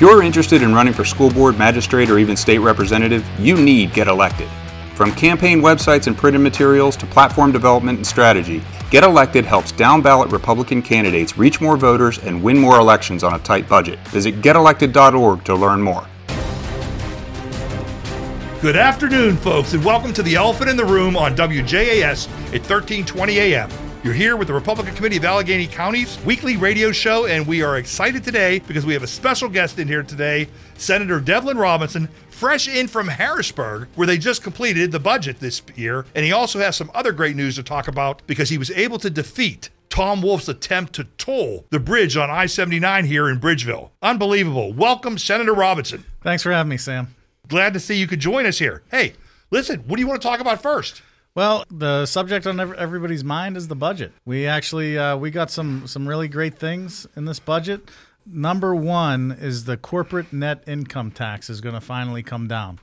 If you're interested in running for school board, magistrate, or even state representative, you need Get Elected. From campaign websites and printed materials to platform development and strategy, Get Elected helps down ballot Republican candidates reach more voters and win more elections on a tight budget. Visit getelected.org to learn more. Good afternoon, folks, and welcome to the Elephant in the Room on WJAS at 1320 a.m. You're here with the Republican Committee of Allegheny County's weekly radio show, and we are excited today because we have a special guest in here today, Senator Devlin Robinson, fresh in from Harrisburg, where they just completed the budget this year. And he also has some other great news to talk about because he was able to defeat Tom Wolf's attempt to toll the bridge on I 79 here in Bridgeville. Unbelievable. Welcome, Senator Robinson. Thanks for having me, Sam. Glad to see you could join us here. Hey, listen, what do you want to talk about first? Well, the subject on everybody's mind is the budget. We actually uh, we got some some really great things in this budget. Number one is the corporate net income tax is going to finally come down.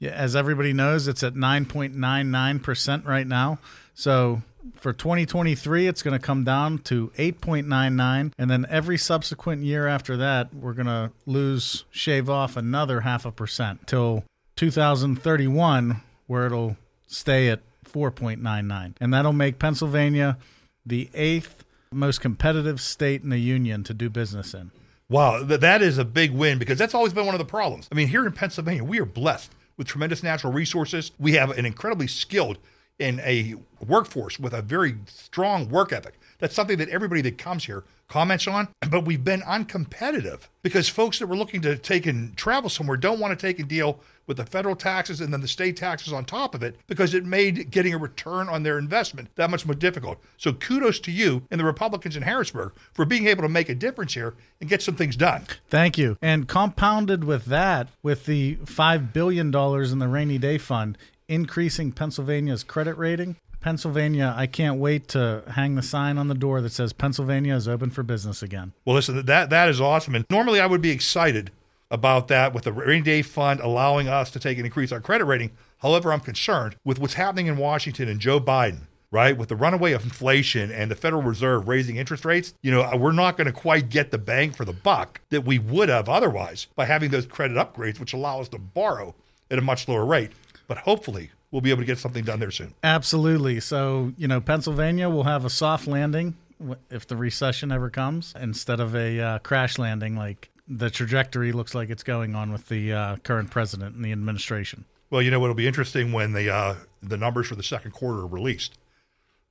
As everybody knows, it's at 9.99% right now. So for 2023, it's going to come down to 8.99. And then every subsequent year after that, we're going to lose, shave off another half a percent till 2031, where it'll stay at 4.99. And that'll make Pennsylvania the eighth most competitive state in the union to do business in. Wow, that is a big win because that's always been one of the problems. I mean, here in Pennsylvania, we are blessed with tremendous natural resources. We have an incredibly skilled and a workforce with a very strong work ethic. That's something that everybody that comes here comments on, but we've been uncompetitive because folks that were looking to take and travel somewhere don't want to take and deal with the federal taxes and then the state taxes on top of it because it made getting a return on their investment that much more difficult. So kudos to you and the Republicans in Harrisburg for being able to make a difference here and get some things done. Thank you. And compounded with that, with the $5 billion in the rainy day fund, increasing Pennsylvania's credit rating, Pennsylvania, I can't wait to hang the sign on the door that says Pennsylvania is open for business again. Well, listen, that that is awesome. And normally I would be excited about that with the rainy day fund allowing us to take and increase our credit rating. However, I'm concerned with what's happening in Washington and Joe Biden, right? With the runaway of inflation and the Federal Reserve raising interest rates, you know, we're not going to quite get the bang for the buck that we would have otherwise by having those credit upgrades, which allow us to borrow at a much lower rate. But hopefully, we'll be able to get something done there soon. Absolutely. So, you know, Pennsylvania will have a soft landing if the recession ever comes instead of a uh, crash landing like the trajectory looks like it's going on with the uh, current president and the administration. Well, you know, it'll be interesting when the uh, the numbers for the second quarter are released.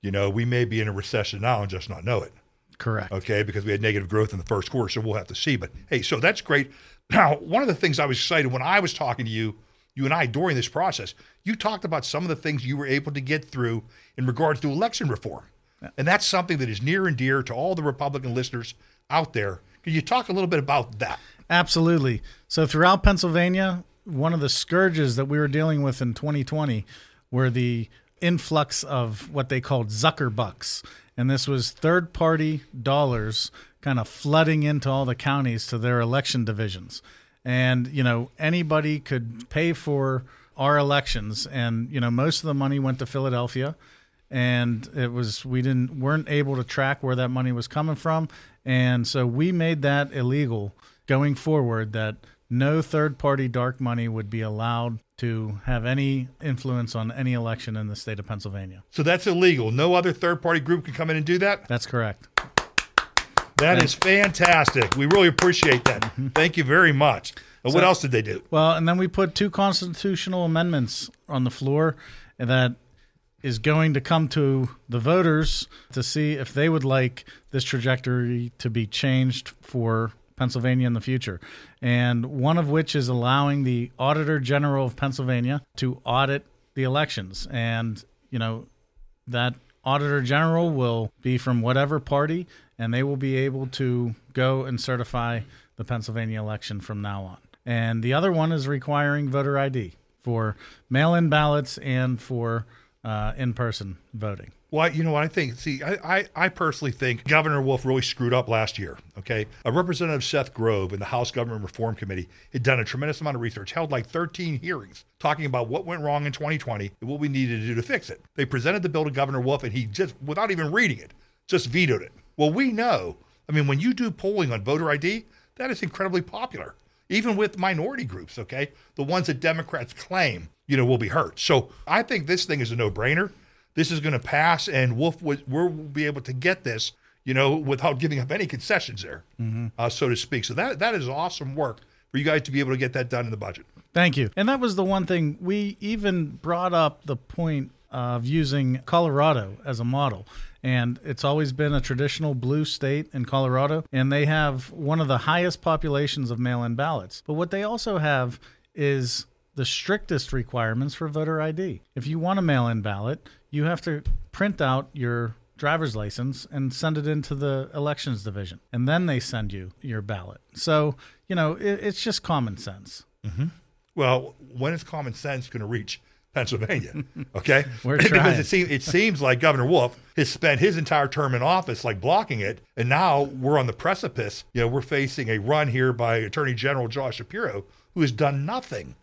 You know, we may be in a recession now and just not know it. Correct. Okay, because we had negative growth in the first quarter, so we'll have to see. But hey, so that's great. Now, one of the things I was excited when I was talking to you, you and I during this process, you talked about some of the things you were able to get through in regards to election reform. Yeah. And that's something that is near and dear to all the Republican listeners out there can you talk a little bit about that? Absolutely. So, throughout Pennsylvania, one of the scourges that we were dealing with in 2020 were the influx of what they called Zucker bucks. And this was third party dollars kind of flooding into all the counties to their election divisions. And, you know, anybody could pay for our elections. And, you know, most of the money went to Philadelphia and it was we didn't weren't able to track where that money was coming from and so we made that illegal going forward that no third party dark money would be allowed to have any influence on any election in the state of Pennsylvania. So that's illegal. No other third party group can come in and do that? That's correct. That is fantastic. We really appreciate that. Mm-hmm. Thank you very much. So, what else did they do? Well, and then we put two constitutional amendments on the floor that is going to come to the voters to see if they would like this trajectory to be changed for Pennsylvania in the future. And one of which is allowing the Auditor General of Pennsylvania to audit the elections. And, you know, that Auditor General will be from whatever party, and they will be able to go and certify the Pennsylvania election from now on. And the other one is requiring voter ID for mail in ballots and for uh, in person voting. Well, you know what I think? See, I, I, I, personally think Governor Wolf really screwed up last year. Okay. A Representative Seth Grove in the House Government Reform Committee had done a tremendous amount of research, held like 13 hearings talking about what went wrong in 2020 and what we needed to do to fix it. They presented the bill to Governor Wolf and he just, without even reading it, just vetoed it. Well, we know, I mean, when you do polling on voter ID, that is incredibly popular. even with minority groups, okay? The ones that Democrats claim, you know, will be hurt. So I think this thing is a no brainer. This is going to pass, and will we'll be able to get this, you know, without giving up any concessions there, uh, so to speak. So that that is awesome work for you guys to be able to get that done in the budget. Thank you. And that was the one thing we even brought up the point of using Colorado as a model. And it's always been a traditional blue state in Colorado, and they have one of the highest populations of mail in ballots. But what they also have is the strictest requirements for voter ID. If you want a mail in ballot, you have to print out your driver's license and send it into the elections division. And then they send you your ballot. So, you know, it, it's just common sense. Mm-hmm. Well, when is common sense going to reach Pennsylvania? Okay, We're because it seems it seems like Governor Wolf has spent his entire term in office like blocking it, and now we're on the precipice. You know, we're facing a run here by Attorney General Josh Shapiro, who has done nothing,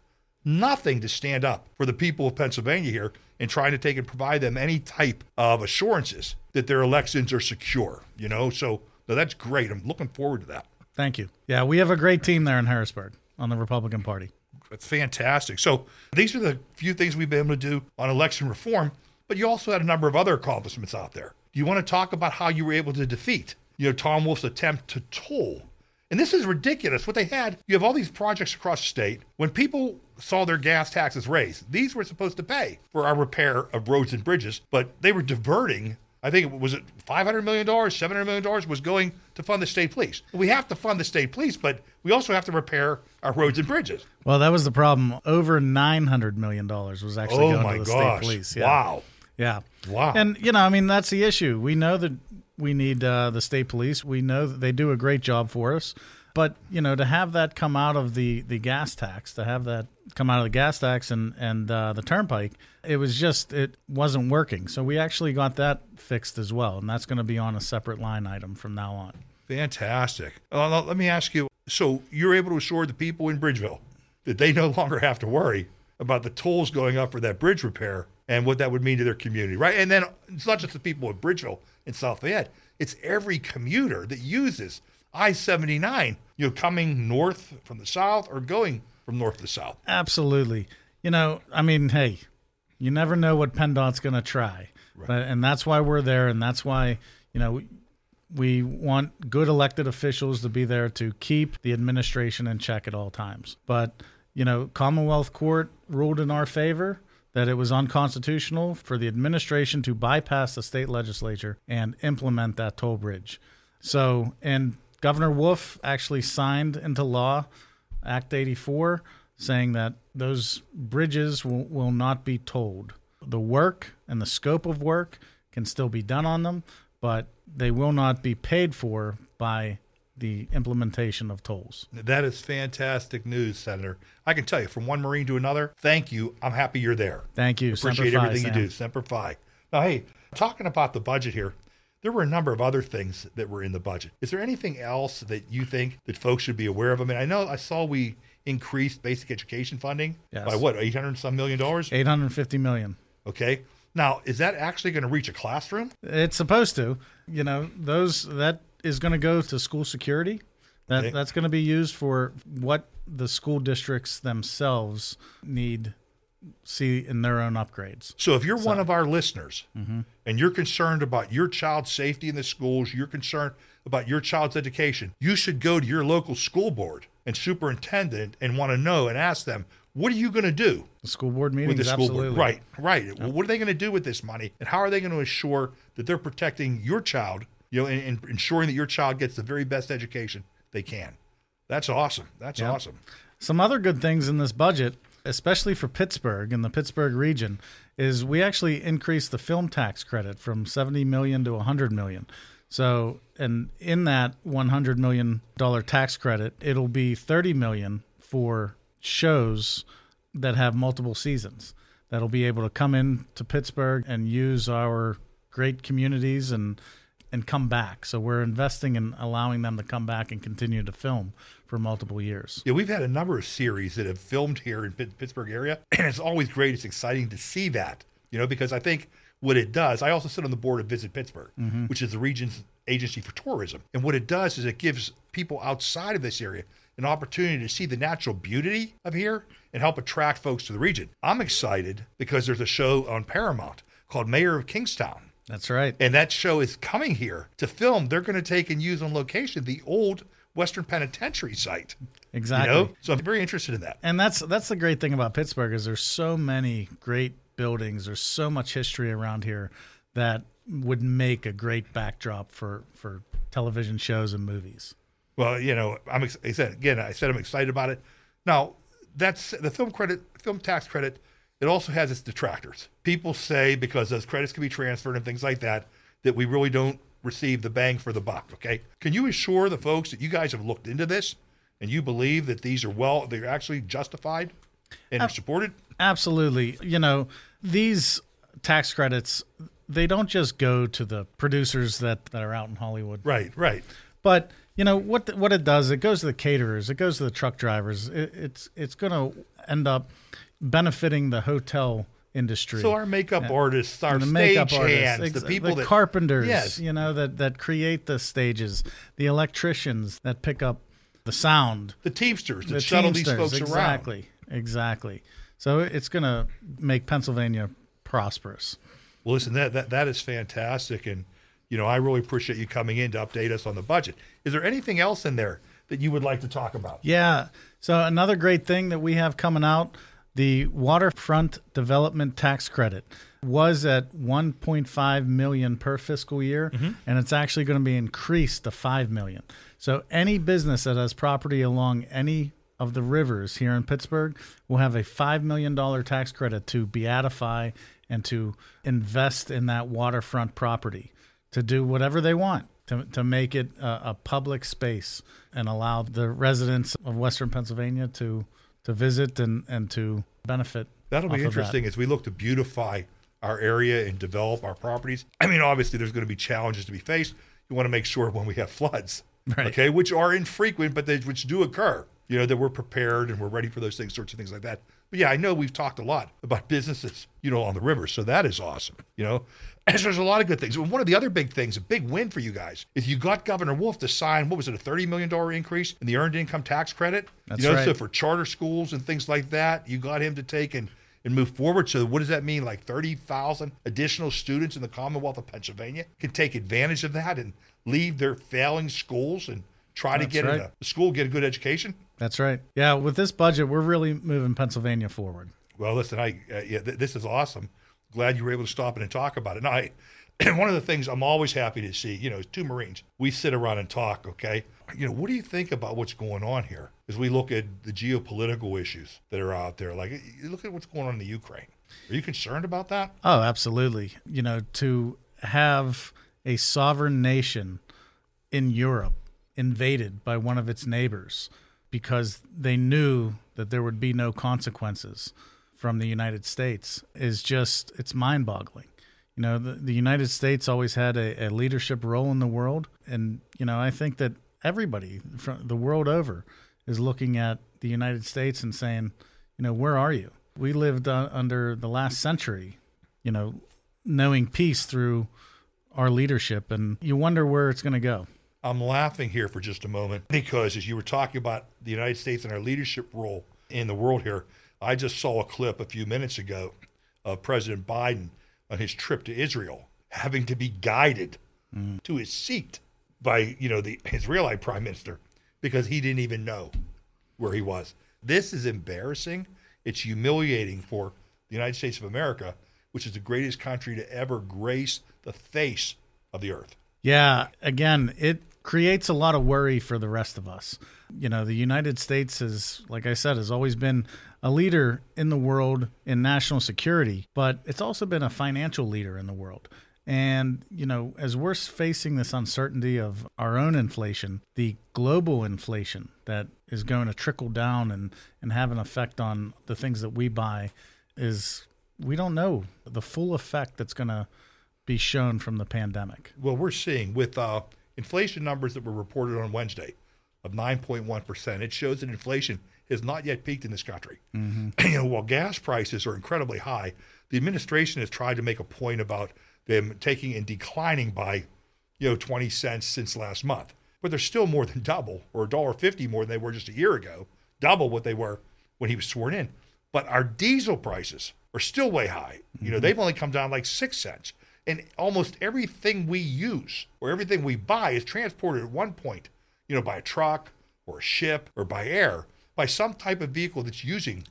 nothing to stand up for the people of Pennsylvania here and trying to take and provide them any type of assurances that their elections are secure. You know, so no, that's great. I'm looking forward to that. Thank you. Yeah, we have a great team there in Harrisburg on the Republican Party. That's fantastic. So these are the few things we've been able to do on election reform, but you also had a number of other accomplishments out there. Do you want to talk about how you were able to defeat, you know, Tom Wolf's attempt to toll? And this is ridiculous. What they had, you have all these projects across the state. When people saw their gas taxes raised, these were supposed to pay for our repair of roads and bridges, but they were diverting I think it was it five hundred million dollars, seven hundred million dollars was going to fund the state police. We have to fund the state police, but we also have to repair our roads and bridges. Well, that was the problem. Over nine hundred million dollars was actually Oh going to the gosh! state police. Yeah. Wow! Yeah. Wow. And you know, I mean, that's the issue. We know that we need uh, the state police. We know that they do a great job for us. But you know, to have that come out of the the gas tax, to have that come out of the gas tax and and uh, the turnpike, it was just it wasn't working. So we actually got that fixed as well, and that's going to be on a separate line item from now on. Fantastic. Uh, let me ask you so you're able to assure the people in Bridgeville that they no longer have to worry about the tolls going up for that bridge repair and what that would mean to their community, right? And then it's not just the people in Bridgeville and South Fayette, it's every commuter that uses I 79, you know, coming north from the south or going from north to south. Absolutely. You know, I mean, hey, you never know what PennDOT's going to try, but and that's why we're there, and that's why you know we, we want good elected officials to be there to keep the administration in check at all times. But you know, Commonwealth Court ruled in our favor that it was unconstitutional for the administration to bypass the state legislature and implement that toll bridge. So, and Governor Wolf actually signed into law Act 84 saying that those bridges will, will not be tolled. The work and the scope of work can still be done on them, but they will not be paid for by the implementation of tolls. That is fantastic news, Senator. I can tell you from one Marine to another, thank you. I'm happy you're there. Thank you. Appreciate Semper Fi, everything Sam. you do. Semper Fi. Now, hey, talking about the budget here, there were a number of other things that were in the budget. Is there anything else that you think that folks should be aware of? I mean, I know I saw we increased basic education funding Yes. by what, 800 some million dollars? 850 million. Okay. Now, is that actually going to reach a classroom? It's supposed to. You know, those that is going to go to school security. That Okay. that's going to be used for what the school districts themselves need see in their own upgrades. So if you're one of our listeners Mm-hmm. and you're concerned about your child's safety in the schools, you're concerned about your child's education, you should go to your local school board and superintendent and want to know and ask them, what are you going to do The school board meetings, with the school absolutely. board? Right, right. Well, what are they going to do with this money and how are they going to ensure that they're protecting your child, you know, and, and ensuring that your child gets the very best education they can? That's awesome. That's Yeah. awesome. Some other good things in this budget, especially for Pittsburgh and the Pittsburgh region, is we actually increased the film tax credit from 70 million to 100 million. So, and in that 100 million dollar tax credit, it'll be 30 million for shows that have multiple seasons. That'll be able to come in to Pittsburgh and use our great communities and and come back. So we're investing in allowing them to come back and continue to film for multiple years. Yeah, we've had a number of series that have filmed here in Pitt- Pittsburgh area, and it's always great. It's exciting to see that, you know, because I think what it does. I also sit on the board of Visit Pittsburgh, mm-hmm. which is the region's agency for tourism, and what it does is it gives people outside of this area an opportunity to see the natural beauty of here and help attract folks to the region. I'm excited because there's a show on Paramount called Mayor of Kingstown. That's right. And that show is coming here to film. They're going to take and use on location the old Western Penitentiary site. Exactly. You know? So I'm very interested in that. And that's that's the great thing about Pittsburgh is there's so many great buildings. There's so much history around here that would make a great backdrop for for television shows and movies. Well, you know, I'm ex- I said again, I said I'm excited about it. Now, that's the film credit, film tax credit. It also has its detractors. People say because those credits can be transferred and things like that, that we really don't receive the bang for the buck. Okay, can you assure the folks that you guys have looked into this and you believe that these are well, they're actually justified and are supported? Absolutely. You know, these tax credits they don't just go to the producers that, that are out in Hollywood. Right, right. But you know what the, what it does? It goes to the caterers. It goes to the truck drivers. It, it's it's going to end up benefiting the hotel industry. So our makeup artists, our the stage makeup hands, artists, the ex- people the that carpenters, Yes. you know that that create the stages, the electricians that pick up the sound, the teamsters that the shuttle these Teamsters, folks around. exactly, exactly. So it's going to make Pennsylvania prosperous. Well, listen, that, that that is fantastic, and you know I really appreciate you coming in to update us on the budget. Is there anything else in there that you would like to talk about? Yeah. So another great thing that we have coming out, the waterfront development tax credit was at 1.5 million per fiscal year mm-hmm. and it's actually going to be increased to 5 million. So any business that has property along any of the rivers here in Pittsburgh will have a 5 million dollar tax credit to beatify and to invest in that waterfront property to do whatever they want to, to make it a, a public space and allow the residents of Western Pennsylvania to to visit and, and to benefit. That'll be of that. interesting as we look to beautify our area and develop our properties. I mean, obviously, there's going to be challenges to be faced. You want to make sure when we have floods, Right. okay, which are infrequent, but they, which do occur, you know, that we're prepared and we're ready for those things, sorts of things like that. But yeah, I know we've talked a lot about businesses, you know, on the river, so that is awesome, you know. And there's a lot of good things. And one of the other big things, a big win for you guys, is you got Governor Wolf to sign what was it, a thirty million dollar increase in the earned income tax credit. That's you know, right. so for charter schools and things like that, you got him to take and and move forward. So what does that mean? Like 30,000 additional students in the Commonwealth of Pennsylvania can take advantage of that and leave their failing schools and try to get right. in a school, get a good education. That's right. Yeah, with this budget, we're really moving Pennsylvania forward. Well, listen, I uh, yeah, th- this is awesome. Glad you were able to stop in and talk about it. And I, and one of the things I'm always happy to see, you know, is two Marines. We sit around and talk. Okay, you know, what do you think about what's going on here as we look at the geopolitical issues that are out there? Like, look at what's going on in the Ukraine. Are you concerned about that? Oh, absolutely. You know, to have a sovereign nation in Europe invaded by one of its neighbors because they knew that there would be no consequences from the United States is just, it's mind boggling. You know, the, the United States always had a, a leadership role in the world. And, you know, I think that everybody from the world over is looking at the United States and saying, you know, where are you? We lived uh, under the last century, you know, knowing peace through our leadership, and you wonder where it's going to go. I'm laughing here for just a moment because as you were talking about the United States and our leadership role in the world here, I just saw a clip a few minutes ago of President Biden on his trip to Israel having to be guided mm. to his seat by, you know, the Israeli prime minister because he didn't even know where he was. This is embarrassing. It's humiliating for the United States of America, which is the greatest country to ever grace the face of the earth. Yeah, again, it creates a lot of worry for the rest of us. You know, the United States is, like I said, has always been a leader in the world in national security, but it's also been a financial leader in the world. And, you know, as we're facing this uncertainty of our own inflation, the global inflation that is going to trickle down and, and have an effect on the things that we buy is we don't know the full effect that's going to be shown from the pandemic. well, we're seeing with uh, inflation numbers that were reported on Wednesday of 9.1%, it shows that inflation has not yet peaked in this country. you mm-hmm. know, while gas prices are incredibly high, the administration has tried to make a point about them taking and declining by, you know, 20 cents since last month. but they're still more than double or $1.50 more than they were just a year ago, double what they were when he was sworn in. But our diesel prices are still way high. You know, mm-hmm. they've only come down like six cents. And almost everything we use or everything we buy is transported at one point, you know, by a truck or a ship or by air, by some type of vehicle that's using,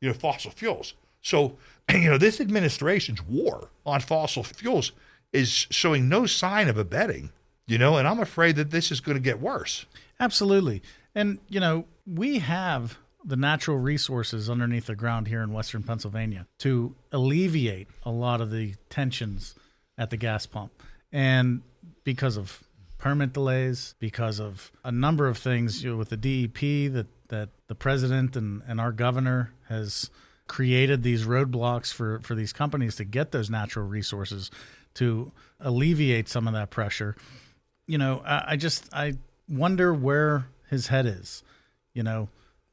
you know, fossil fuels. So, you know, this administration's war on fossil fuels is showing no sign of abating, you know, and I'm afraid that this is going to get worse. Absolutely. And, you know, we have the natural resources underneath the ground here in Western Pennsylvania to alleviate a lot of the tensions at the gas pump. And because of permit delays, because of a number of things you know, with the DEP that, that the president and, and our governor has created these roadblocks for, for these companies to get those natural resources to alleviate some of that pressure. You know, I, I just I wonder where his head is. You know,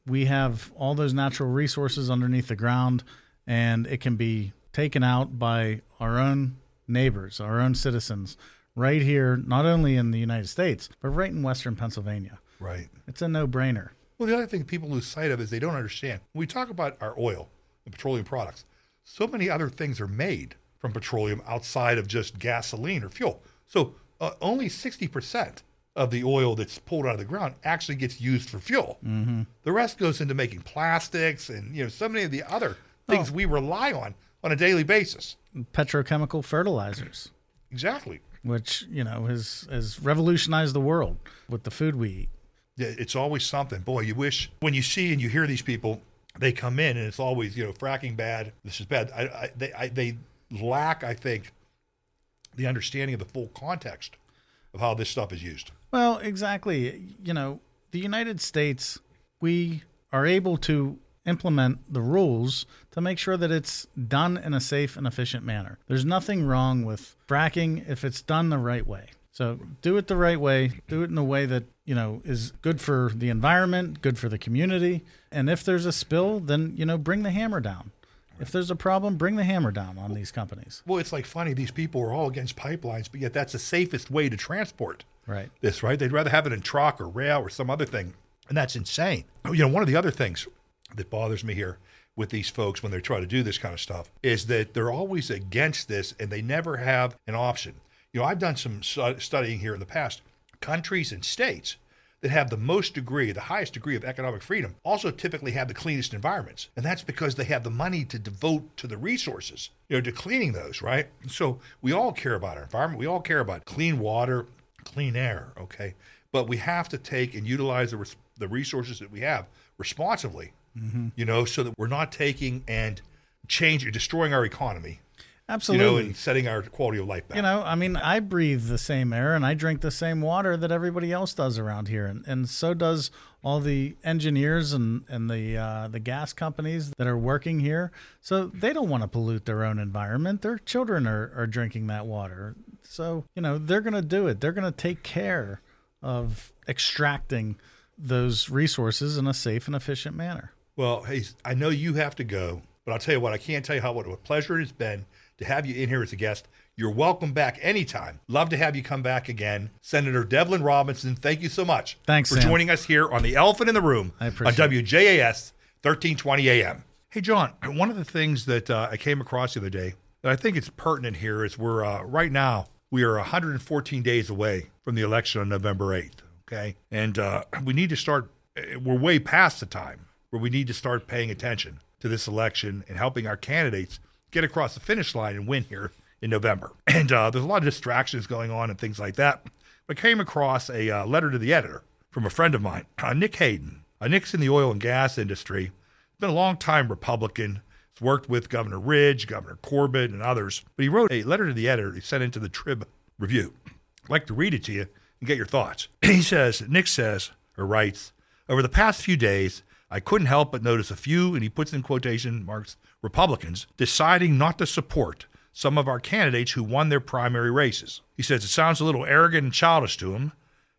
we have all those natural resources underneath the ground, and it can be taken out by our own neighbors, our own citizens, right here, not only in the United States, but right in Western Pennsylvania. Right. It's a no brainer. Well, the other thing people lose sight of is they don't understand. When we talk about our oil and petroleum products, so many other things are made from petroleum outside of just gasoline or fuel. So uh, only 60% of the oil that's pulled out of the ground actually gets used for fuel. Mm-hmm. The rest goes into making plastics and you know so many of the other things Oh. we rely on on a daily basis. Petrochemical fertilizers, Exactly. which, you know, has, has revolutionized the world with the food we eat. Yeah, it's always something. Boy, you wish when you see and you hear these people, they come in and it's always you know fracking bad. This is bad. I, I, they I, they lack, I think, the understanding of the full context of how this stuff is used. Well, exactly. You know, the United States, we are able to implement the rules to make sure that it's done in a safe and efficient manner. There's nothing wrong with fracking if it's done the right way. So do it the right way, do it in a way that, you know, is good for the environment, good for the community. And if there's a spill, then, you know, bring the hammer down. If there's a problem, bring the hammer down on these companies. Well, it's like funny. These people are all against pipelines, but yet that's the safest way to transport Right. this, right? They'd rather have it in truck or rail or some other thing, and that's insane. You know, one of the other things that bothers me here with these folks when they try to do this kind of stuff is that they're always against this and they never have an option. You know, I've done some studying here in the past. Countries and states that have the most degree, the highest degree of economic freedom, also typically have the cleanest environments. And that's because they have the money to devote to the resources, you know, to cleaning those, right? So we all care about our environment. We all care about clean water, clean air, okay? But we have to take and utilize the, res- the resources that we have responsibly, you know, so that we're not taking and changing, destroying our economy, Absolutely. you know, and setting our quality of life back. You know, I mean, I breathe the same air and I drink the same water that everybody else does around here, and, and so does all the engineers and and the uh, the gas companies that are working here. So they don't want to pollute their own environment. Their children are, are drinking that water. So you know they're going to do it. They're going to take care of extracting those resources in a safe and efficient manner. Well, hey, I know you have to go, but I'll tell you what, I can't tell you how what a pleasure it has been to have you in here as a guest. You're welcome back anytime. Love to have you come back again. Senator Devlin Robinson, thank you so much Thanks, for Sam. joining us here on the Elephant in the Room I on WJAS 1320 AM. Hey, John, one of the things that uh, I came across the other day that I think is pertinent here is we're uh, right now, we are 114 days away from the election on November 8th. Okay. And uh, we need to start, uh, we're way past the time where we need to start paying attention to this election and helping our candidates get across the finish line and win here in November. And uh, there's a lot of distractions going on and things like that. But I came across a uh, letter to the editor from a friend of mine, uh, Nick Hayden. Uh, Nick's in the oil and gas industry. Been a long time Republican. He's worked with Governor Ridge, Governor Corbett, and others. But he wrote a letter to the editor he sent into the Trib Review. I'd like to read it to you and get your thoughts. He says, Nick says, or writes, over the past few days, I couldn't help but notice a few, and he puts in quotation marks, Republicans deciding not to support some of our candidates who won their primary races. He says it sounds a little arrogant and childish to him,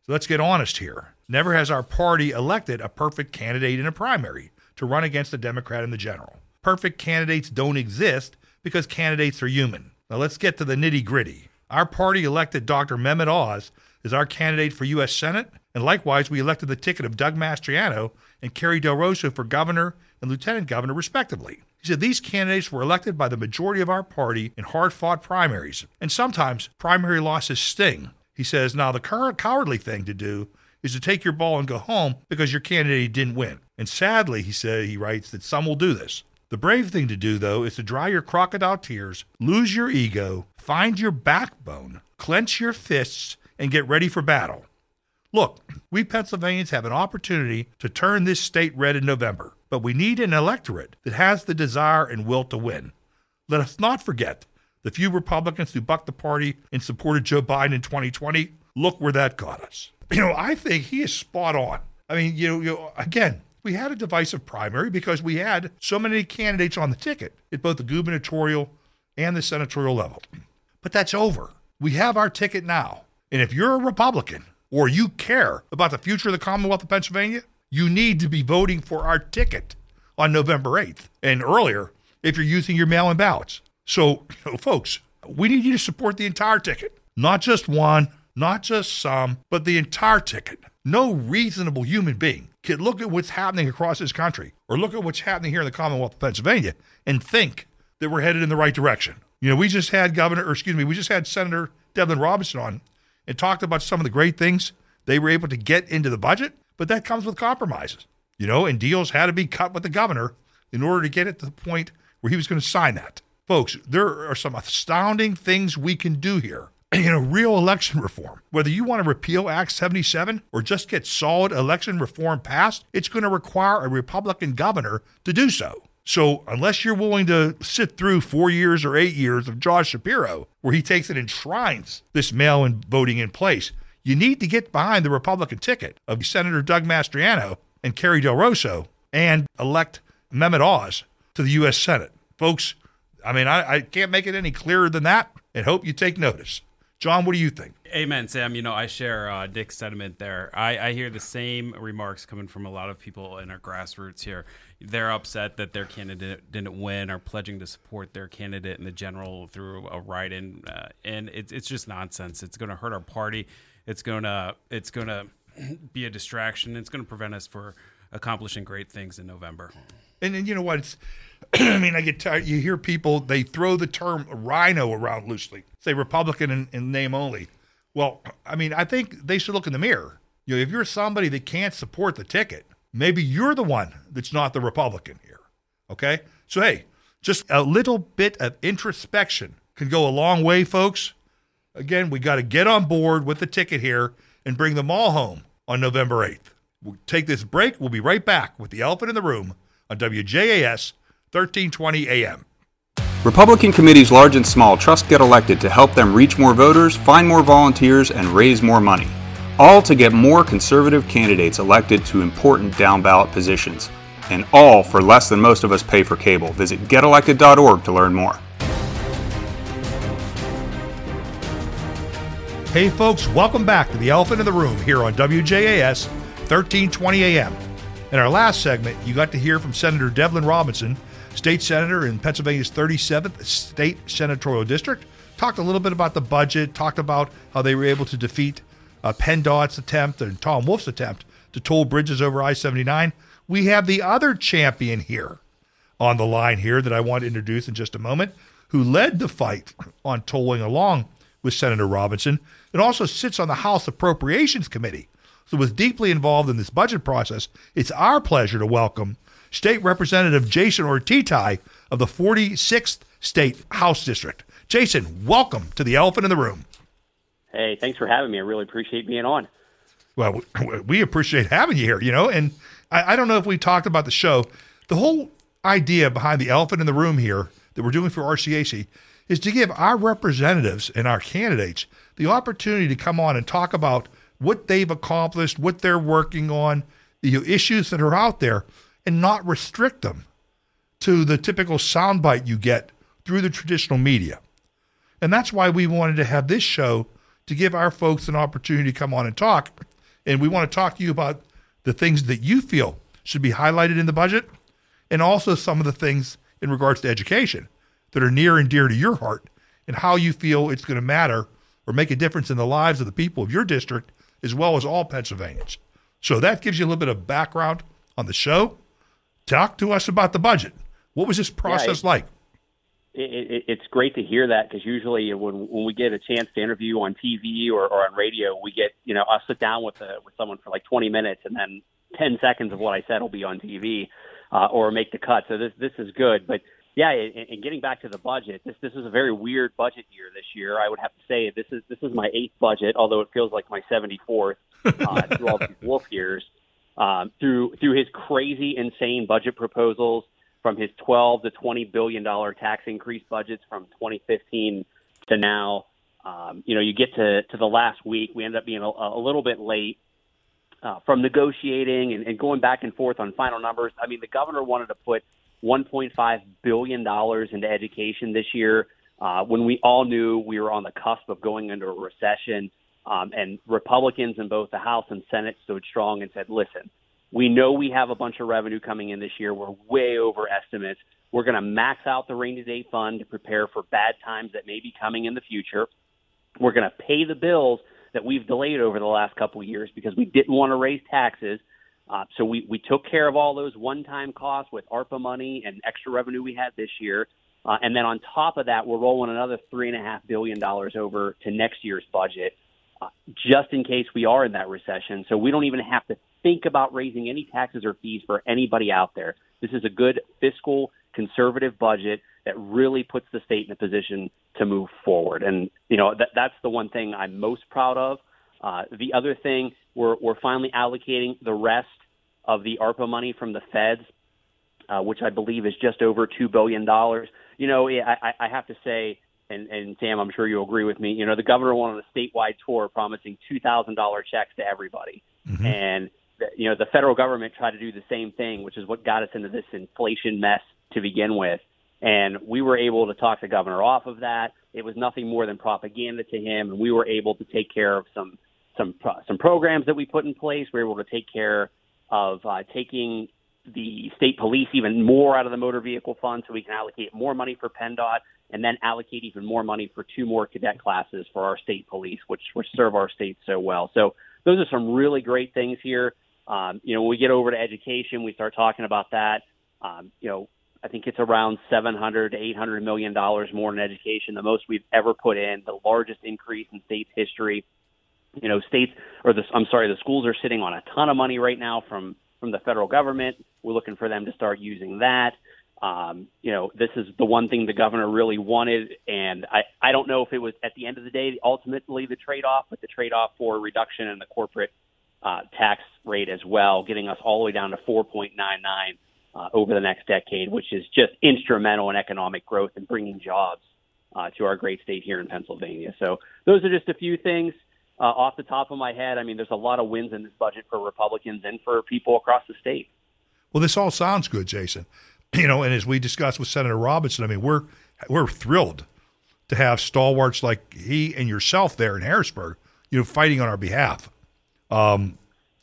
so let's get honest here. Never has our party elected a perfect candidate in a primary to run against a Democrat in the general. Perfect candidates don't exist because candidates are human. Now let's get to the nitty gritty. Our party elected Dr. Mehmet Oz as our candidate for U.S. Senate, and likewise, we elected the ticket of Doug Mastriano and Carrie Del Rosso for governor and lieutenant governor, respectively. He said these candidates were elected by the majority of our party in hard fought primaries, and sometimes primary losses sting. He says, now the current cowardly thing to do is to take your ball and go home because your candidate didn't win. And sadly, he said, he writes that some will do this. The brave thing to do, though, is to dry your crocodile tears, lose your ego, find your backbone, clench your fists, and get ready for battle. Look, we Pennsylvanians have an opportunity to turn this state red in November, but we need an electorate that has the desire and will to win. Let us not forget the few Republicans who bucked the party and supported Joe Biden in 2020. Look where that got us. You know, I think he is spot on. I mean, you know, you know again, we had a divisive primary because we had so many candidates on the ticket at both the gubernatorial and the senatorial level. But that's over. We have our ticket now. And if you're a Republican or you care about the future of the Commonwealth of Pennsylvania, you need to be voting for our ticket on November 8th and earlier if you're using your mail in ballots. So, you know, folks, we need you to support the entire ticket, not just one, not just some, but the entire ticket. No reasonable human being can look at what's happening across this country or look at what's happening here in the Commonwealth of Pennsylvania and think that we're headed in the right direction. You know, we just had Governor, or excuse me, we just had Senator Devlin Robinson on and talked about some of the great things they were able to get into the budget, but that comes with compromises, you know, and deals had to be cut with the governor in order to get it to the point where he was going to sign that. Folks, there are some astounding things we can do here. in know, real election reform. Whether you want to repeal Act 77 or just get solid election reform passed, it's going to require a Republican governor to do so. So, unless you're willing to sit through four years or eight years of Josh Shapiro, where he takes and enshrines this mail in voting in place, you need to get behind the Republican ticket of Senator Doug Mastriano and Carrie Del Rosso and elect Mehmet Oz to the U.S. Senate. Folks, I mean, I, I can't make it any clearer than that and hope you take notice. John, what do you think? Amen, Sam. You know, I share uh, Dick's sentiment there. I, I hear the same remarks coming from a lot of people in our grassroots here. They're upset that their candidate didn't win, or pledging to support their candidate in the general through a write-in, uh, and it's it's just nonsense. It's going to hurt our party. It's going to it's going to be a distraction. It's going to prevent us for accomplishing great things in November. And, and you know what? It's, I mean, I get tired. You hear people they throw the term RINO around loosely, say Republican in, in name only. Well, I mean, I think they should look in the mirror. You know, if you're somebody that can't support the ticket, maybe you're the one that's not the Republican here. Okay? So, hey, just a little bit of introspection can go a long way, folks. Again, we got to get on board with the ticket here and bring them all home on November 8th. We'll take this break. We'll be right back with the elephant in the room on WJAS 1320 AM. Republican committees large and small trust Get Elected to help them reach more voters, find more volunteers, and raise more money. All to get more conservative candidates elected to important down ballot positions. And all for less than most of us pay for cable. Visit getelected.org to learn more. Hey, folks, welcome back to the Elephant in the Room here on WJAS 1320 AM. In our last segment, you got to hear from Senator Devlin Robinson state senator in Pennsylvania's 37th state senatorial district. Talked a little bit about the budget, talked about how they were able to defeat uh, PennDOT's attempt and Tom Wolf's attempt to toll bridges over I 79. We have the other champion here on the line here that I want to introduce in just a moment, who led the fight on tolling along with Senator Robinson and also sits on the House Appropriations Committee. So, was deeply involved in this budget process. It's our pleasure to welcome State Representative Jason Ortitay of the 46th State House District. Jason, welcome to the Elephant in the Room. Hey, thanks for having me. I really appreciate being on. Well, we appreciate having you here, you know, and I, I don't know if we talked about the show. The whole idea behind the elephant in the room here that we're doing for RCAC is to give our representatives and our candidates the opportunity to come on and talk about what they've accomplished, what they're working on, the issues that are out there, and not restrict them to the typical soundbite you get through the traditional media. And that's why we wanted to have this show to give our folks an opportunity to come on and talk. And we want to talk to you about the things that you feel should be highlighted in the budget and also some of the things in regards to education that are near and dear to your heart and how you feel it's going to matter or make a difference in the lives of the people of your district as well as all Pennsylvanians. So that gives you a little bit of background on the show. Talk to us about the budget. What was this process Yeah, it- like? It, it, it's great to hear that because usually when when we get a chance to interview on TV or, or on radio, we get you know I'll sit down with a, with someone for like 20 minutes and then 10 seconds of what I said will be on TV uh, or make the cut. So this this is good, but yeah, and, getting back to the budget, this this is a very weird budget year this year. I would have to say this is this is my eighth budget, although it feels like my 74th uh, through all these wolf years. Um, through through his crazy, insane budget proposals, from his 12 to 20 billion dollar tax increase budgets from 2015 to now. Um, you know, you get to to the last week, we end up being a, a little bit late uh, from negotiating and, and going back and forth on final numbers. I mean, the governor wanted to put 1.5 billion dollars into education this year uh, when we all knew we were on the cusp of going into a recession. Um, and Republicans in both the House and Senate stood strong and said, "Listen, we know we have a bunch of revenue coming in this year. We're way over estimates. We're going to max out the rainy day fund to prepare for bad times that may be coming in the future. We're going to pay the bills that we've delayed over the last couple of years because we didn't want to raise taxes. Uh, so we, we took care of all those one-time costs with ARPA money and extra revenue we had this year. Uh, and then on top of that, we're rolling another three and a half billion dollars over to next year's budget, just in case we are in that recession. So we don't even have to think about raising any taxes or fees for anybody out there. This is a good fiscal conservative budget that really puts the state in a position to move forward. And you know that that's the one thing I'm most proud of. Uh, the other thing, we're we're finally allocating the rest of the ARPA money from the feds, uh, which I believe is just over two billion dollars. You know, I I have to say, and, and Sam, I'm sure you'll agree with me. You know, the governor went on a statewide tour promising two thousand dollar checks to everybody, and the- you know the federal government tried to do the same thing, which is what got us into this inflation mess to begin with. And we were able to talk the governor off of that. It was nothing more than propaganda to him, and we were able to take care of some some some programs that we put in place. We were able to take care of uh, taking the state police even more out of the motor vehicle fund, so we can allocate more money for PennDOT, and then allocate even more money for two more cadet classes for our state police, which which serve our state so well. So those are some really great things here. Um, you know, when we get over to education, we start talking about that. Um, you know, I think it's around 700 to 800 million dollars more in education, the most we've ever put in, the largest increase in state's history. You know, states or the I'm sorry, the schools are sitting on a ton of money right now from from the federal government. We're looking for them to start using that. Um, you know, this is the one thing the governor really wanted, and I I don't know if it was at the end of the day ultimately the trade off, but the trade off for reduction in the corporate uh, tax rate as well, getting us all the way down to 4.99 uh, over the next decade, which is just instrumental in economic growth and bringing jobs uh, to our great state here in Pennsylvania. So those are just a few things uh, off the top of my head. I mean, there's a lot of wins in this budget for Republicans and for people across the state. Well, this all sounds good, Jason. You know, and as we discussed with Senator Robinson, I mean, we're we're thrilled to have stalwarts like he and yourself there in Harrisburg, you know, fighting on our behalf. Um,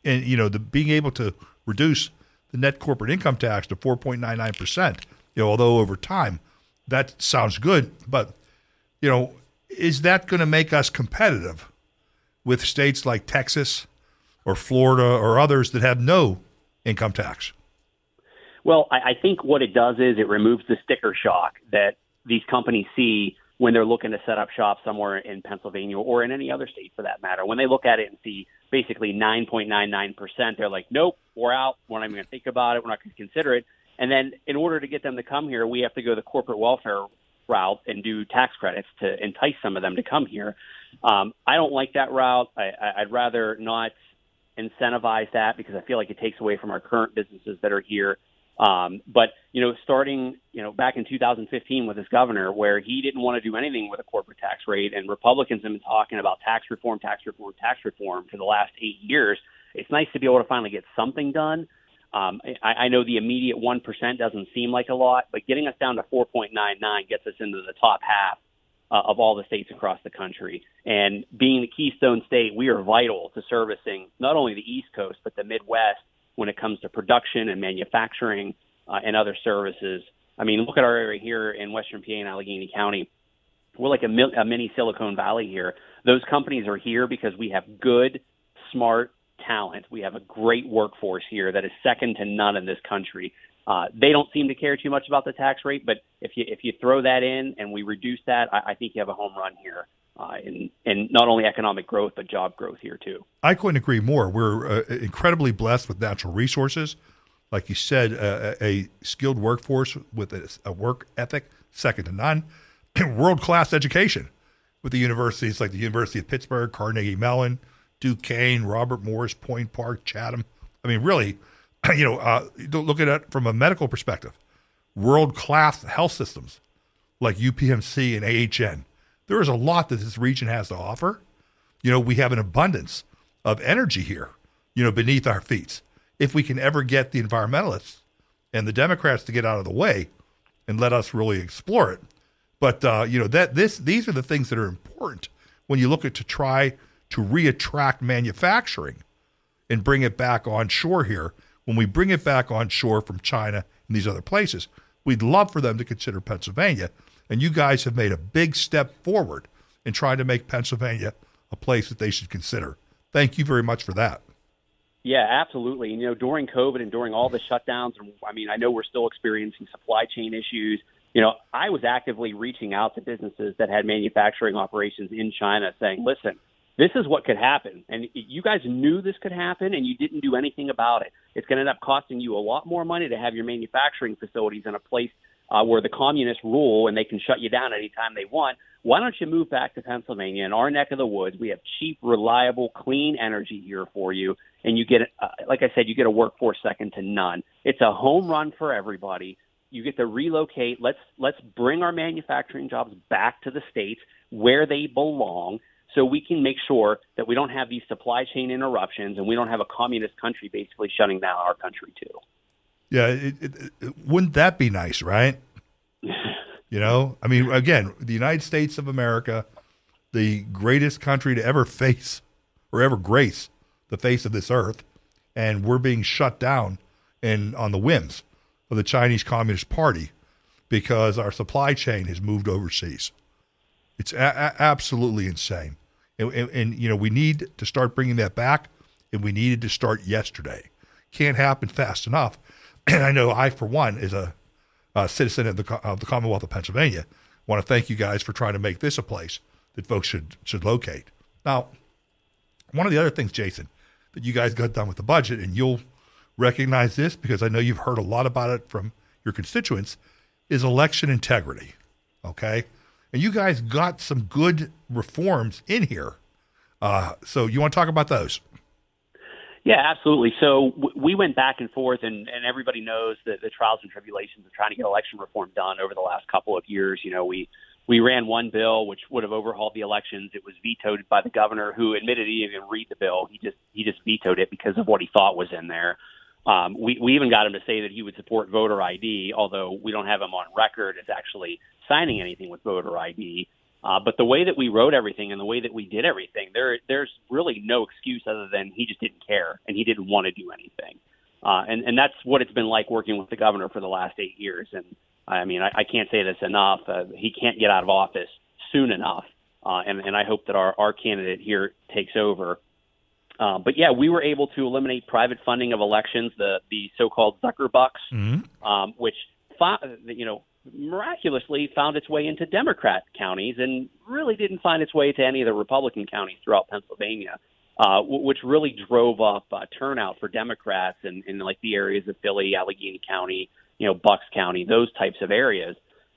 and you know, the being able to reduce the net corporate income tax to 4.99 percent. You know, although over time that sounds good, but you know, is that going to make us competitive with states like Texas or Florida or others that have no income tax? Well, I, I think what it does is it removes the sticker shock that these companies see when they're looking to set up shop somewhere in Pennsylvania or in any other state for that matter. When they look at it and see basically 9.99%, they're like, nope, we're out. We're not even going to think about it. We're not going to consider it. And then in order to get them to come here, we have to go the corporate welfare route and do tax credits to entice some of them to come here. Um, I don't like that route. I, I, I'd rather not incentivize that because I feel like it takes away from our current businesses that are here. Um, but you know, starting you know back in 2015 with this governor, where he didn't want to do anything with a corporate tax rate, and Republicans have been talking about tax reform, tax reform, tax reform for the last eight years. It's nice to be able to finally get something done. Um, I, I know the immediate one percent doesn't seem like a lot, but getting us down to 4.99 gets us into the top half uh, of all the states across the country. And being the Keystone State, we are vital to servicing not only the East Coast but the Midwest when it comes to production and manufacturing uh, and other services. I mean, look at our area here in Western PA and Allegheny County. We're like a, a mini Silicon Valley here. those companies are here because we have good, smart talent. We have a great workforce here that is second to none in this country. Uh, they don't seem to care too much about the tax rate, but if you if you throw that in and we reduce that, I, I think you have a home run here. Uh, not only economic growth but job growth here too. I couldn't agree more. We're uh, incredibly blessed with natural resources, like you said, uh, a skilled workforce with a, a work ethic second to none, world class education with the universities like the University of Pittsburgh, Carnegie Mellon, Duquesne, Robert Morris, Point Park, Chatham. I mean, really, you know, uh, look at it from a medical perspective. World class health systems like UPMC and AHN. There is a lot that this region has to offer. You know, we have an abundance of energy here, you know, beneath our feet. If we can ever get the environmentalists and the Democrats to get out of the way and let us really explore it. But uh, you know that this these are the things that are important when you look at to try to reattract manufacturing and bring it back on shore here when we bring it back on shore from China and these other places, we'd love for them to consider Pennsylvania. And you guys have made a big step forward in trying to make Pennsylvania a place that they should consider. Thank you very much for that. Yeah, absolutely. You know, during COVID and during all the shutdowns, I mean, I know we're still experiencing supply chain issues. You know, I was actively reaching out to businesses that had manufacturing operations in China saying, listen, this is what could happen. And you guys knew this could happen and you didn't do anything about it. It's going to end up costing you a lot more money to have your manufacturing facilities in a place uh, where the communists rule and they can shut you down anytime they want. Why don't you move back to Pennsylvania in our neck of the woods? We have cheap, reliable, clean energy here for you. And you get, uh, like I said, you get a workforce second to none. It's a home run for everybody. You get to relocate. Let's let's bring our manufacturing jobs back to the states where they belong so we can make sure that we don't have these supply chain interruptions and we don't have a communist country basically shutting down our country too. Yeah, it, it, it, wouldn't that be nice, right? you know, I mean, again, the United States of America, the greatest country to ever face or ever grace the face of this earth, and we're being shut down and on the whims of the Chinese Communist Party because our supply chain has moved overseas. It's a- a- absolutely insane. And, and, and, you know, we need to start bringing that back, and we needed to start yesterday. Can't happen fast enough. And I know I, for one, as a, a citizen of the, of the Commonwealth of Pennsylvania, want to thank you guys for trying to make this a place that folks should should locate. Now, one of the other things, Jason, that you guys got done with the budget, and you'll recognize this because I know you've heard a lot about it from your constituents, is election integrity. Okay, and you guys got some good reforms in here. Uh, so you want to talk about those? Yeah, absolutely. So w- we went back and forth, and, and everybody knows that the trials and tribulations of trying to get election reform done over the last couple of years. You know, we we ran one bill which would have overhauled the elections. It was vetoed by the governor, who admitted he didn't even read the bill. He just he just vetoed it because of what he thought was in there. Um, we, we even got him to say that he would support voter ID, although we don't have him on record as actually signing anything with voter ID. Uh, but the way that we wrote everything and the way that we did everything, there there's really no excuse other than he just didn't care and he didn't want to do anything. Uh, and and that's what it's been like working with the governor for the last eight years. And I mean, I, I can't say this enough. Uh, he can't get out of office soon enough. Uh, and and I hope that our our candidate here takes over. Uh, but yeah, we were able to eliminate private funding of elections, the the so-called Zucker bucks, mm-hmm. um, which you know miraculously found its way into Democrat counties and really didn't find its way to any of the Republican counties throughout Pennsylvania, uh, which really drove up uh, turnout for Democrats in, in like the areas of Philly, Allegheny County, you know, Bucks County, those types of areas.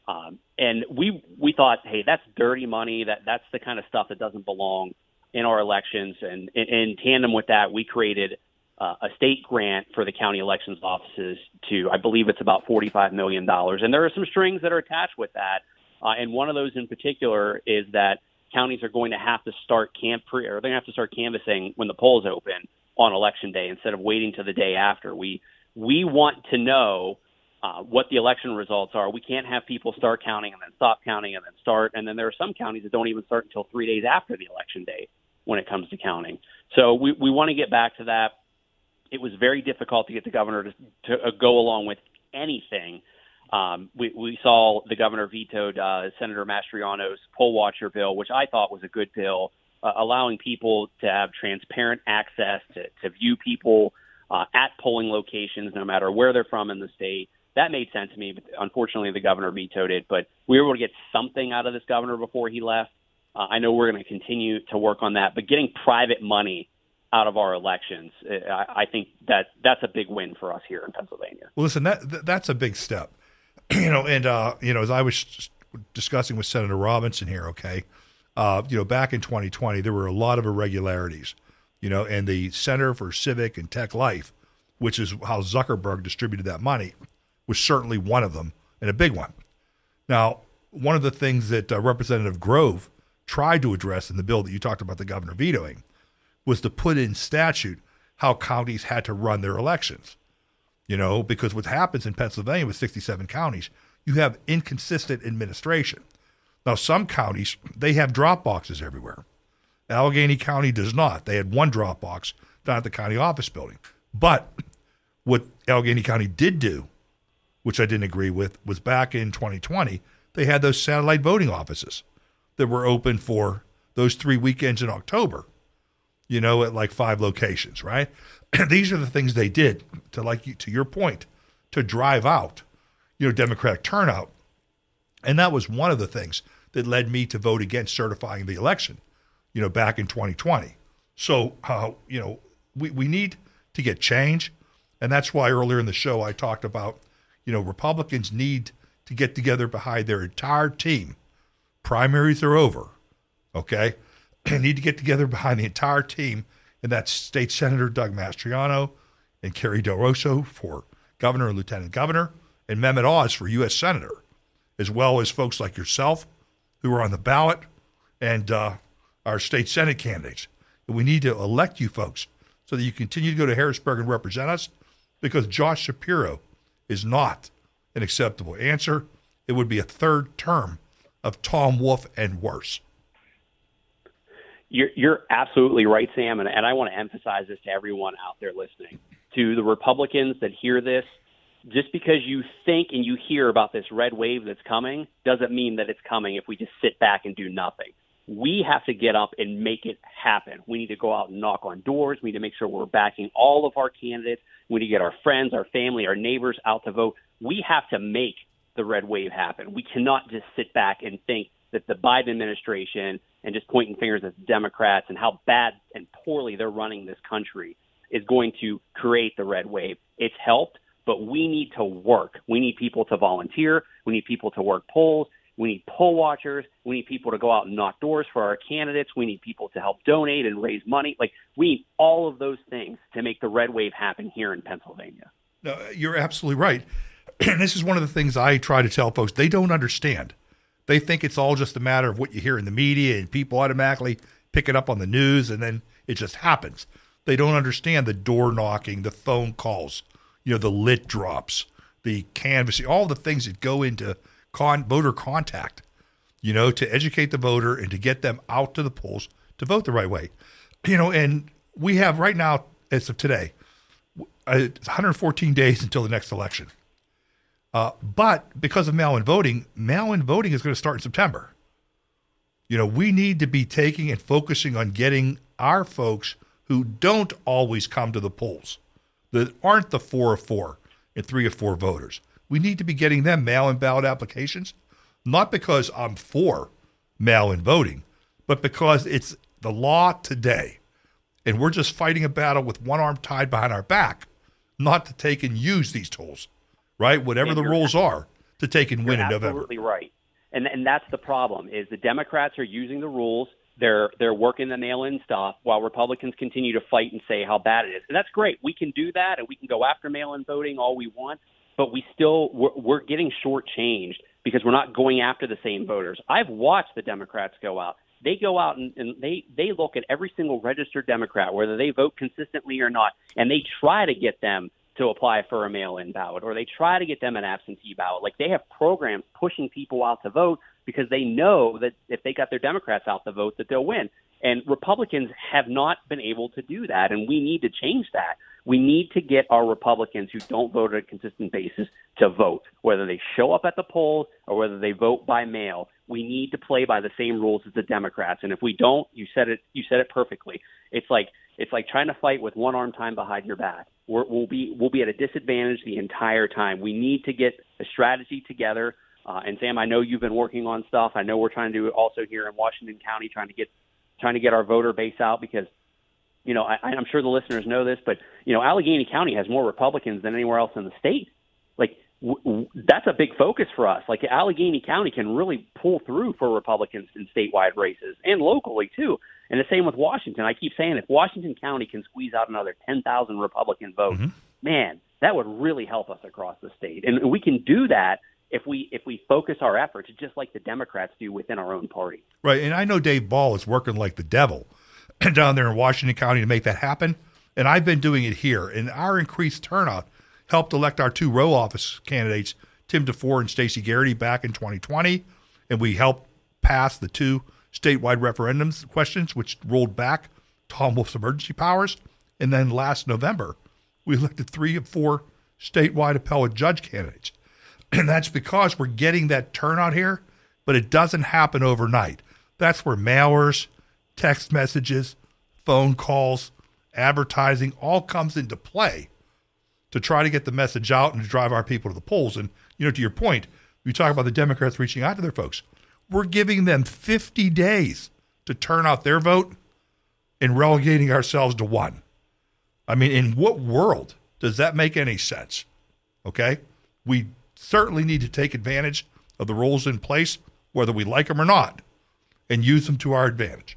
Um, and we we thought, hey, that's dirty money. That that's the kind of stuff that doesn't belong in our elections. And in, in tandem with that, we created uh, a state grant for the county elections offices to, I believe it's about $45 million. And there are some strings that are attached with that. Uh, and one of those in particular is that counties are going to have to start camp or they're going to have to start canvassing when the polls open on election day instead of waiting to the day after. We we want to know uh, what the election results are. We can't have people start counting and then stop counting and then start. And then there are some counties that don't even start until three days after the election day when it comes to counting. So we, we want to get back to that. It was very difficult to get the governor to, to uh, go along with anything. Um, we, we saw the governor vetoed uh, Senator Mastriano's poll watcher bill, which I thought was a good bill. uh, allowing people to have transparent access to, to view people uh, at polling locations, no matter where they're from in the state. That made sense to me, but unfortunately the governor vetoed it. But we were able to get something out of this governor before he left. Uh, I know we're going to continue to work on that, but getting private money out of our elections, I, I think that that's a big win for us here in Pennsylvania. Well, listen, that that's a big step, you know. And uh, you know, as I was discussing with Senator Robinson here, okay, uh, you know, back in 2020, there were a lot of irregularities, you know, and the Center for Civic and Tech Life, which is how Zuckerberg distributed that money, was certainly one of them and a big one. Now, one of the things that uh, Representative Grove tried to address in the bill that you talked about the governor vetoing was to put in statute how counties had to run their elections. You know, because what happens in Pennsylvania with 67 counties, you have inconsistent administration. Now, some counties, they have drop boxes everywhere. Allegheny County does not. They had one drop box down at the county office building. But what Allegheny County did do, which I didn't agree with, was back in 2020, they had those satellite voting offices that were open for those three weekends in October you know, at like five locations, right? These are the things they did to, like, to your point, to drive out, you know, Democratic turnout. And that was one of the things that led me to vote against certifying the election, you know, back in 2020. So, uh, you know, we, we need to get change. And that's why earlier in the show I talked about, you know, Republicans need to get together behind their entire team. Primaries are over, okay? need to get together behind the entire team, and that's State Senator Doug Mastriano and Carrie Del for governor and lieutenant governor, and Mehmet Oz for U.S. Senator, as well as folks like yourself who are on the ballot and uh, our state Senate candidates. And we need to elect you folks so that you continue to go to Harrisburg and represent us because Josh Shapiro is not an acceptable answer. It would be a third term of Tom Wolf and worse. You're, you're absolutely right, Sam, and, and I want to emphasize this to everyone out there listening. To the Republicans that hear this, just because you think and you hear about this red wave that's coming doesn't mean that it's coming if we just sit back and do nothing. We have to get up and make it happen. We need to go out and knock on doors. We need to make sure we're backing all of our candidates. We need to get our friends, our family, our neighbors out to vote. We have to make the red wave happen. We cannot just sit back and think that the Biden administration and just pointing fingers at Democrats and how bad and poorly they're running this country is going to create the red wave. It's helped, but we need to work. We need people to volunteer. We need people to work polls. We need poll watchers. We need people to go out and knock doors for our candidates. We need people to help donate and raise money. Like we need all of those things to make the red wave happen here in Pennsylvania. No, you're absolutely right. And this is one of the things I try to tell folks. They don't understand. They think it's all just a matter of what you hear in the media and people automatically pick it up on the news and then it just happens. They don't understand the door knocking, the phone calls, you know, the lit drops, the canvassing, all the things that go into con- voter contact, you know, to educate the voter and to get them out to the polls to vote the right way. You know, and we have right now, as of today, 114 uh, days until the next election. Uh, but because of mail in voting, mail in voting is going to start in September. You know, we need to be taking and focusing on getting our folks who don't always come to the polls, that aren't the four of four and three of four voters. We need to be getting them mail in ballot applications, not because I'm for mail in voting, but because it's the law today. And we're just fighting a battle with one arm tied behind our back, not to take and use these tools right? Whatever and the rules are to take and win in November. Absolutely right. And and that's the problem is the Democrats are using the rules. They're they're working the mail-in stuff while Republicans continue to fight and say how bad it is. And that's great. We can do that and we can go after mail-in voting all we want, but we still we're, we're getting shortchanged because we're not going after the same voters. I've watched the Democrats go out. They go out and, and they they look at every single registered Democrat, whether they vote consistently or not, and they try to get them to apply for a mail-in ballot, or they try to get them an absentee ballot. Like they have programs pushing people out to vote because they know that if they got their Democrats out to vote, that they'll win. And Republicans have not been able to do that, and we need to change that. We need to get our Republicans who don't vote on a consistent basis to vote, whether they show up at the polls or whether they vote by mail. We need to play by the same rules as the Democrats, and if we don't, you said it. You said it perfectly. It's like it's like trying to fight with one arm tied behind your back. We're, we'll be we'll be at a disadvantage the entire time. We need to get a strategy together. Uh, and Sam, I know you've been working on stuff. I know we're trying to do it also here in Washington County, trying to get trying to get our voter base out because, you know, I, I'm sure the listeners know this, but you know, Allegheny County has more Republicans than anywhere else in the state. W- that's a big focus for us. Like Allegheny County can really pull through for Republicans in statewide races and locally too. And the same with Washington. I keep saying if Washington County can squeeze out another 10,000 Republican votes, mm-hmm. man, that would really help us across the state. And we can do that if we if we focus our efforts just like the Democrats do within our own party. Right, and I know Dave Ball is working like the devil down there in Washington County to make that happen, and I've been doing it here. And our increased turnout helped elect our two row office candidates, Tim DeFoor and Stacy Garrity, back in 2020, and we helped pass the two statewide referendums questions, which rolled back Tom Wolf's emergency powers. And then last November, we elected three of four statewide appellate judge candidates. And that's because we're getting that turnout here, but it doesn't happen overnight. That's where mailers, text messages, phone calls, advertising all comes into play to try to get the message out and to drive our people to the polls. And, you know, to your point, you talk about the Democrats reaching out to their folks. We're giving them 50 days to turn out their vote and relegating ourselves to one. I mean, in what world does that make any sense? Okay? We certainly need to take advantage of the rules in place, whether we like them or not, and use them to our advantage.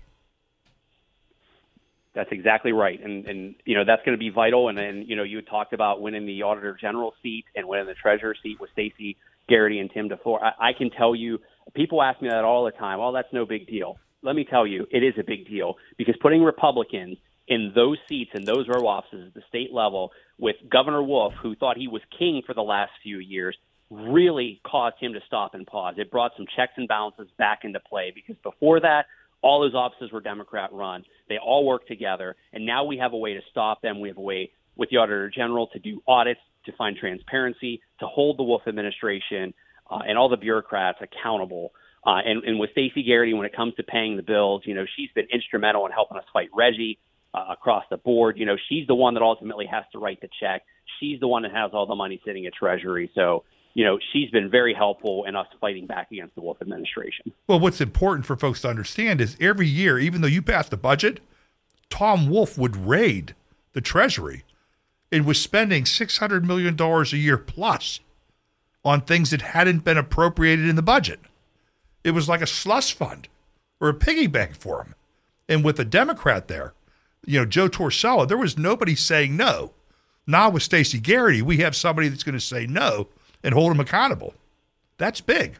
That's exactly right, and and you know that's going to be vital. And then you know you talked about winning the auditor general seat and winning the treasurer seat with Stacy Garrity and Tim DeFoor. I, I can tell you, people ask me that all the time. Oh, that's no big deal. Let me tell you, it is a big deal because putting Republicans in those seats in those row offices at the state level with Governor Wolf, who thought he was king for the last few years, really caused him to stop and pause. It brought some checks and balances back into play because before that, all those offices were Democrat run. They all worked together, and now we have a way to stop them. We have a way with the Auditor General to do audits, to find transparency, to hold the Wolf administration uh, and all the bureaucrats accountable. Uh, and, and with Stacy Garrity, when it comes to paying the bills, you know, she's been instrumental in helping us fight RGGI uh, across the board. You know, she's the one that ultimately has to write the check. She's the one that has all the money sitting at Treasury. So you know, she's been very helpful in us fighting back against the Wolf administration. Well, what's important for folks to understand is every year, even though you passed the budget, Tom Wolf would raid the Treasury and was spending $600 million a year plus on things that hadn't been appropriated in the budget. It was like a slush fund or a piggy bank for him. And with a Democrat there, you know, Joe Torsella, there was nobody saying no. Now with Stacy Garrity, we have somebody that's going to say no and hold them accountable. That's big.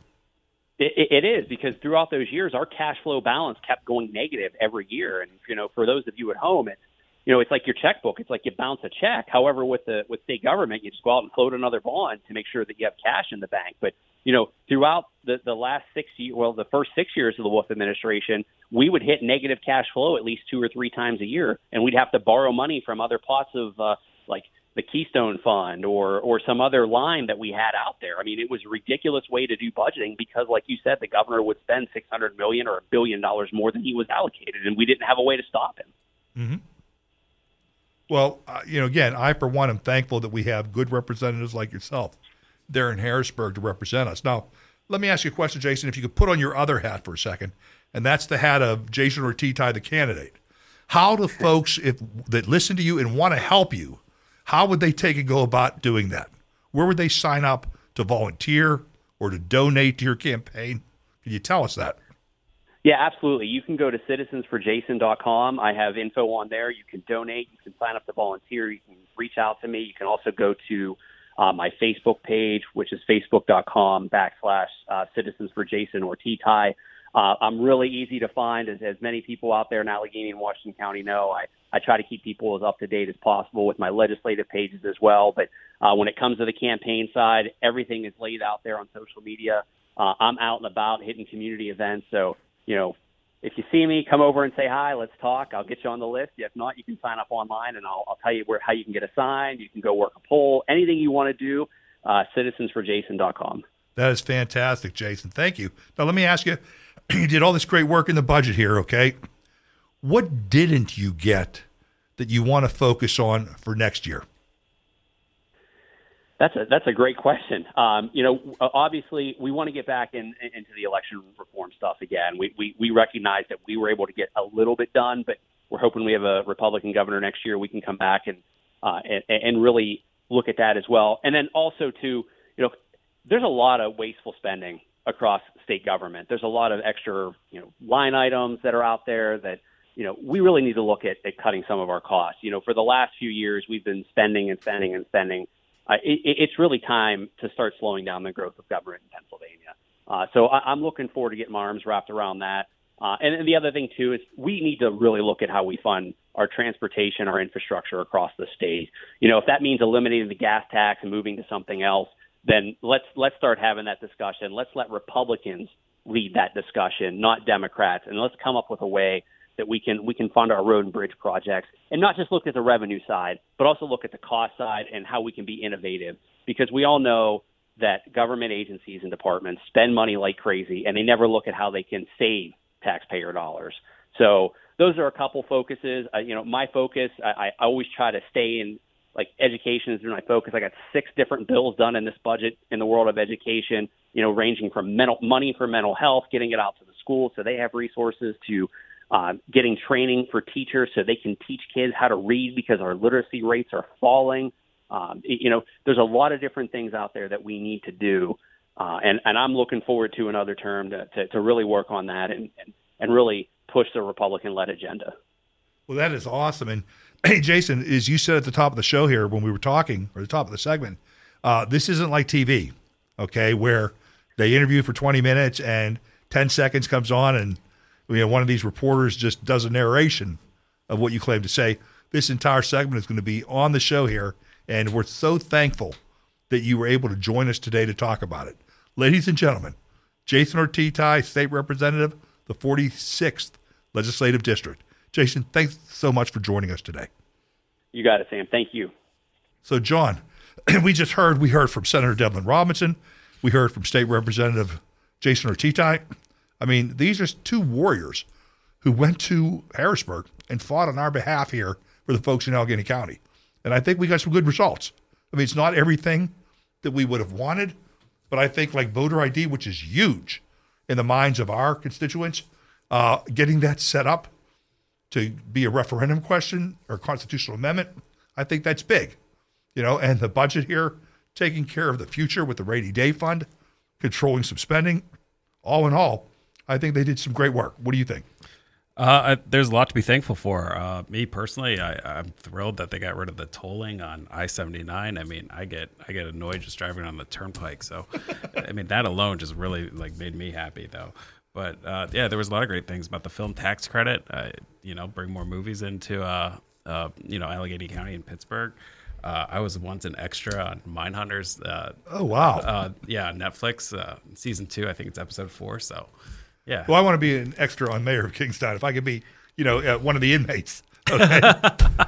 It, it is because throughout those years, our cash flow balance kept going negative every year. And you know, for those of you at home, it's you know, it's like your checkbook. It's like you bounce a check. However, with the with state government, you just go out and float another bond to make sure that you have cash in the bank. But you know, throughout the the last six years, well, the first six years of the Wolf administration, we would hit negative cash flow at least two or three times a year, and we'd have to borrow money from other pots of uh, like the Keystone Fund or or some other line that we had out there. I mean, it was a ridiculous way to do budgeting because, like you said, the governor would spend six hundred million or a billion dollars more than he was allocated, and we didn't have a way to stop him. Mm-hmm. Well, uh, you know, again, I for one am thankful that we have good representatives like yourself there in Harrisburg to represent us. Now, let me ask you a question, Jason. If you could put on your other hat for a second, and that's the hat of Jason Ortitay, the candidate. How do folks if that listen to you and want to help you? How would they take and go about doing that? Where would they sign up to volunteer or to donate to your campaign? Can you tell us that? Yeah, absolutely. You can go to citizensforjason.com. I have info on there. You can donate. You can sign up to volunteer. You can reach out to me. You can also go to uh, my Facebook page, which is facebook.com backslash uh, citizens for Jason Ortitay. Uh, I'm really easy to find, as, as many people out there in Allegheny and Washington County know. I, I try to keep people as up to date as possible with my legislative pages as well. But uh, when it comes to the campaign side, everything is laid out there on social media. Uh, I'm out and about hitting community events, so you know, if you see me, come over and say hi. Let's talk. I'll get you on the list. If not, you can sign up online, and I'll, I'll tell you where how you can get assigned. You can go work a poll. Anything you want to do, uh, citizensforjason.com. That is fantastic, Jason. Thank you. Now, let me ask you you did all this great work in the budget here, okay? What didn't you get that you want to focus on for next year? That's a that's a great question. Um, you know, obviously, we want to get back in, into the election reform stuff again. We, we we recognize that we were able to get a little bit done, but we're hoping we have a Republican governor next year. We can come back and uh, and, and really look at that as well. And then also too, you know, there's a lot of wasteful spending across state government. There's a lot of extra, you know, line items that are out there that, you know, we really need to look at, at cutting some of our costs. You know, for the last few years, we've been spending and spending and spending. Uh, it, it's really time to start slowing down the growth of government in Pennsylvania. Uh, so I, I'm looking forward to getting my arms wrapped around that. Uh, and, and the other thing too is we need to really look at how we fund our transportation, our infrastructure across the state. You know, if that means eliminating the gas tax and moving to something else, then let's let's start having that discussion. Let's let Republicans lead that discussion, not Democrats, and let's come up with a way that we can we can fund our road and bridge projects and not just look at the revenue side, but also look at the cost side and how we can be innovative. Because we all know that government agencies and departments spend money like crazy, and they never look at how they can save taxpayer dollars. So those are a couple focuses. Uh, you know, my focus, I, I always try to stay in like education is my focus. I got six different bills done in this budget in the world of education, you know, ranging from mental money for mental health, getting it out to the schools so they have resources to uh, getting training for teachers so they can teach kids how to read because our literacy rates are falling. Um, you know, there's a lot of different things out there that we need to do. Uh, and, and I'm looking forward to another term to, to, to really work on that and, and, really push the Republican led agenda. Well, that is awesome. And hey, Jason, as you said at the top of the show here when we were talking, or the top of the segment, uh, this isn't like TV, okay, where they interview for 20 minutes and 10 seconds comes on and you know, one of these reporters just does a narration of what you claim to say. This entire segment is going to be on the show here, and we're so thankful that you were able to join us today to talk about it. Ladies and gentlemen, Jason Ortitay, State Representative, the 46th Legislative District. Jason, thanks so much for joining us today. You got it, Sam. Thank you. So, John, we just heard we heard from Senator Devlin Robinson, we heard from State Representative Jason Ortitay. I mean, these are two warriors who went to Harrisburg and fought on our behalf here for the folks in Allegheny County. And I think we got some good results. I mean, it's not everything that we would have wanted, but I think like voter ID, which is huge in the minds of our constituents, uh, getting that set up to be a referendum question or constitutional amendment, I think that's big. You know, and the budget here taking care of the future with the rainy day fund, controlling some spending. All in all, I think they did some great work. What do you think? Uh, I, there's a lot to be thankful for. Uh, me personally, I, am thrilled that they got rid of the tolling on I-79. I mean, I get I get annoyed just driving on the turnpike. So, I mean, that alone just really like made me happy, though. But uh, yeah, there was a lot of great things about the film tax credit. Uh, you know, bring more movies into uh, uh, you know Allegheny County and Pittsburgh. I was once an extra on Mindhunters. Uh, oh wow! yeah, Netflix season two. I think it's episode four. So yeah. Well, I want to be an extra on Mayor of Kingstown. If I could be, you know, uh, one of the inmates. Okay.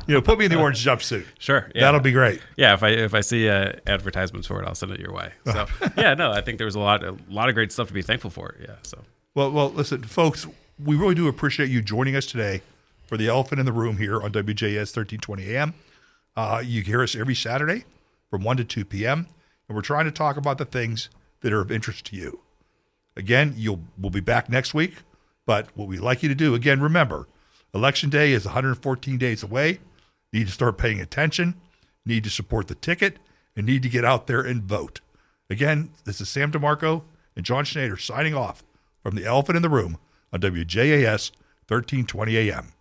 you know, put me in the orange jumpsuit. Sure. Yeah. That'll be great. Yeah. If I if I see uh, advertisements for it, I'll send it your way. So yeah, no, I think there was a lot a lot of great stuff to be thankful for. Yeah. So. Well, well, listen, folks, we really do appreciate you joining us today for the elephant in the room here on WJAS 1320 AM. Uh, you hear us every Saturday from 1 to 2 p.m., and we're trying to talk about the things that are of interest to you. Again, you'll we'll be back next week. But what we'd like you to do, again, remember, election day is 114 days away. You need to start paying attention, need to support the ticket, and need to get out there and vote. Again, this is Sam DeMarco and John Schneider signing off from the elephant in the room on WJAS 1320 AM.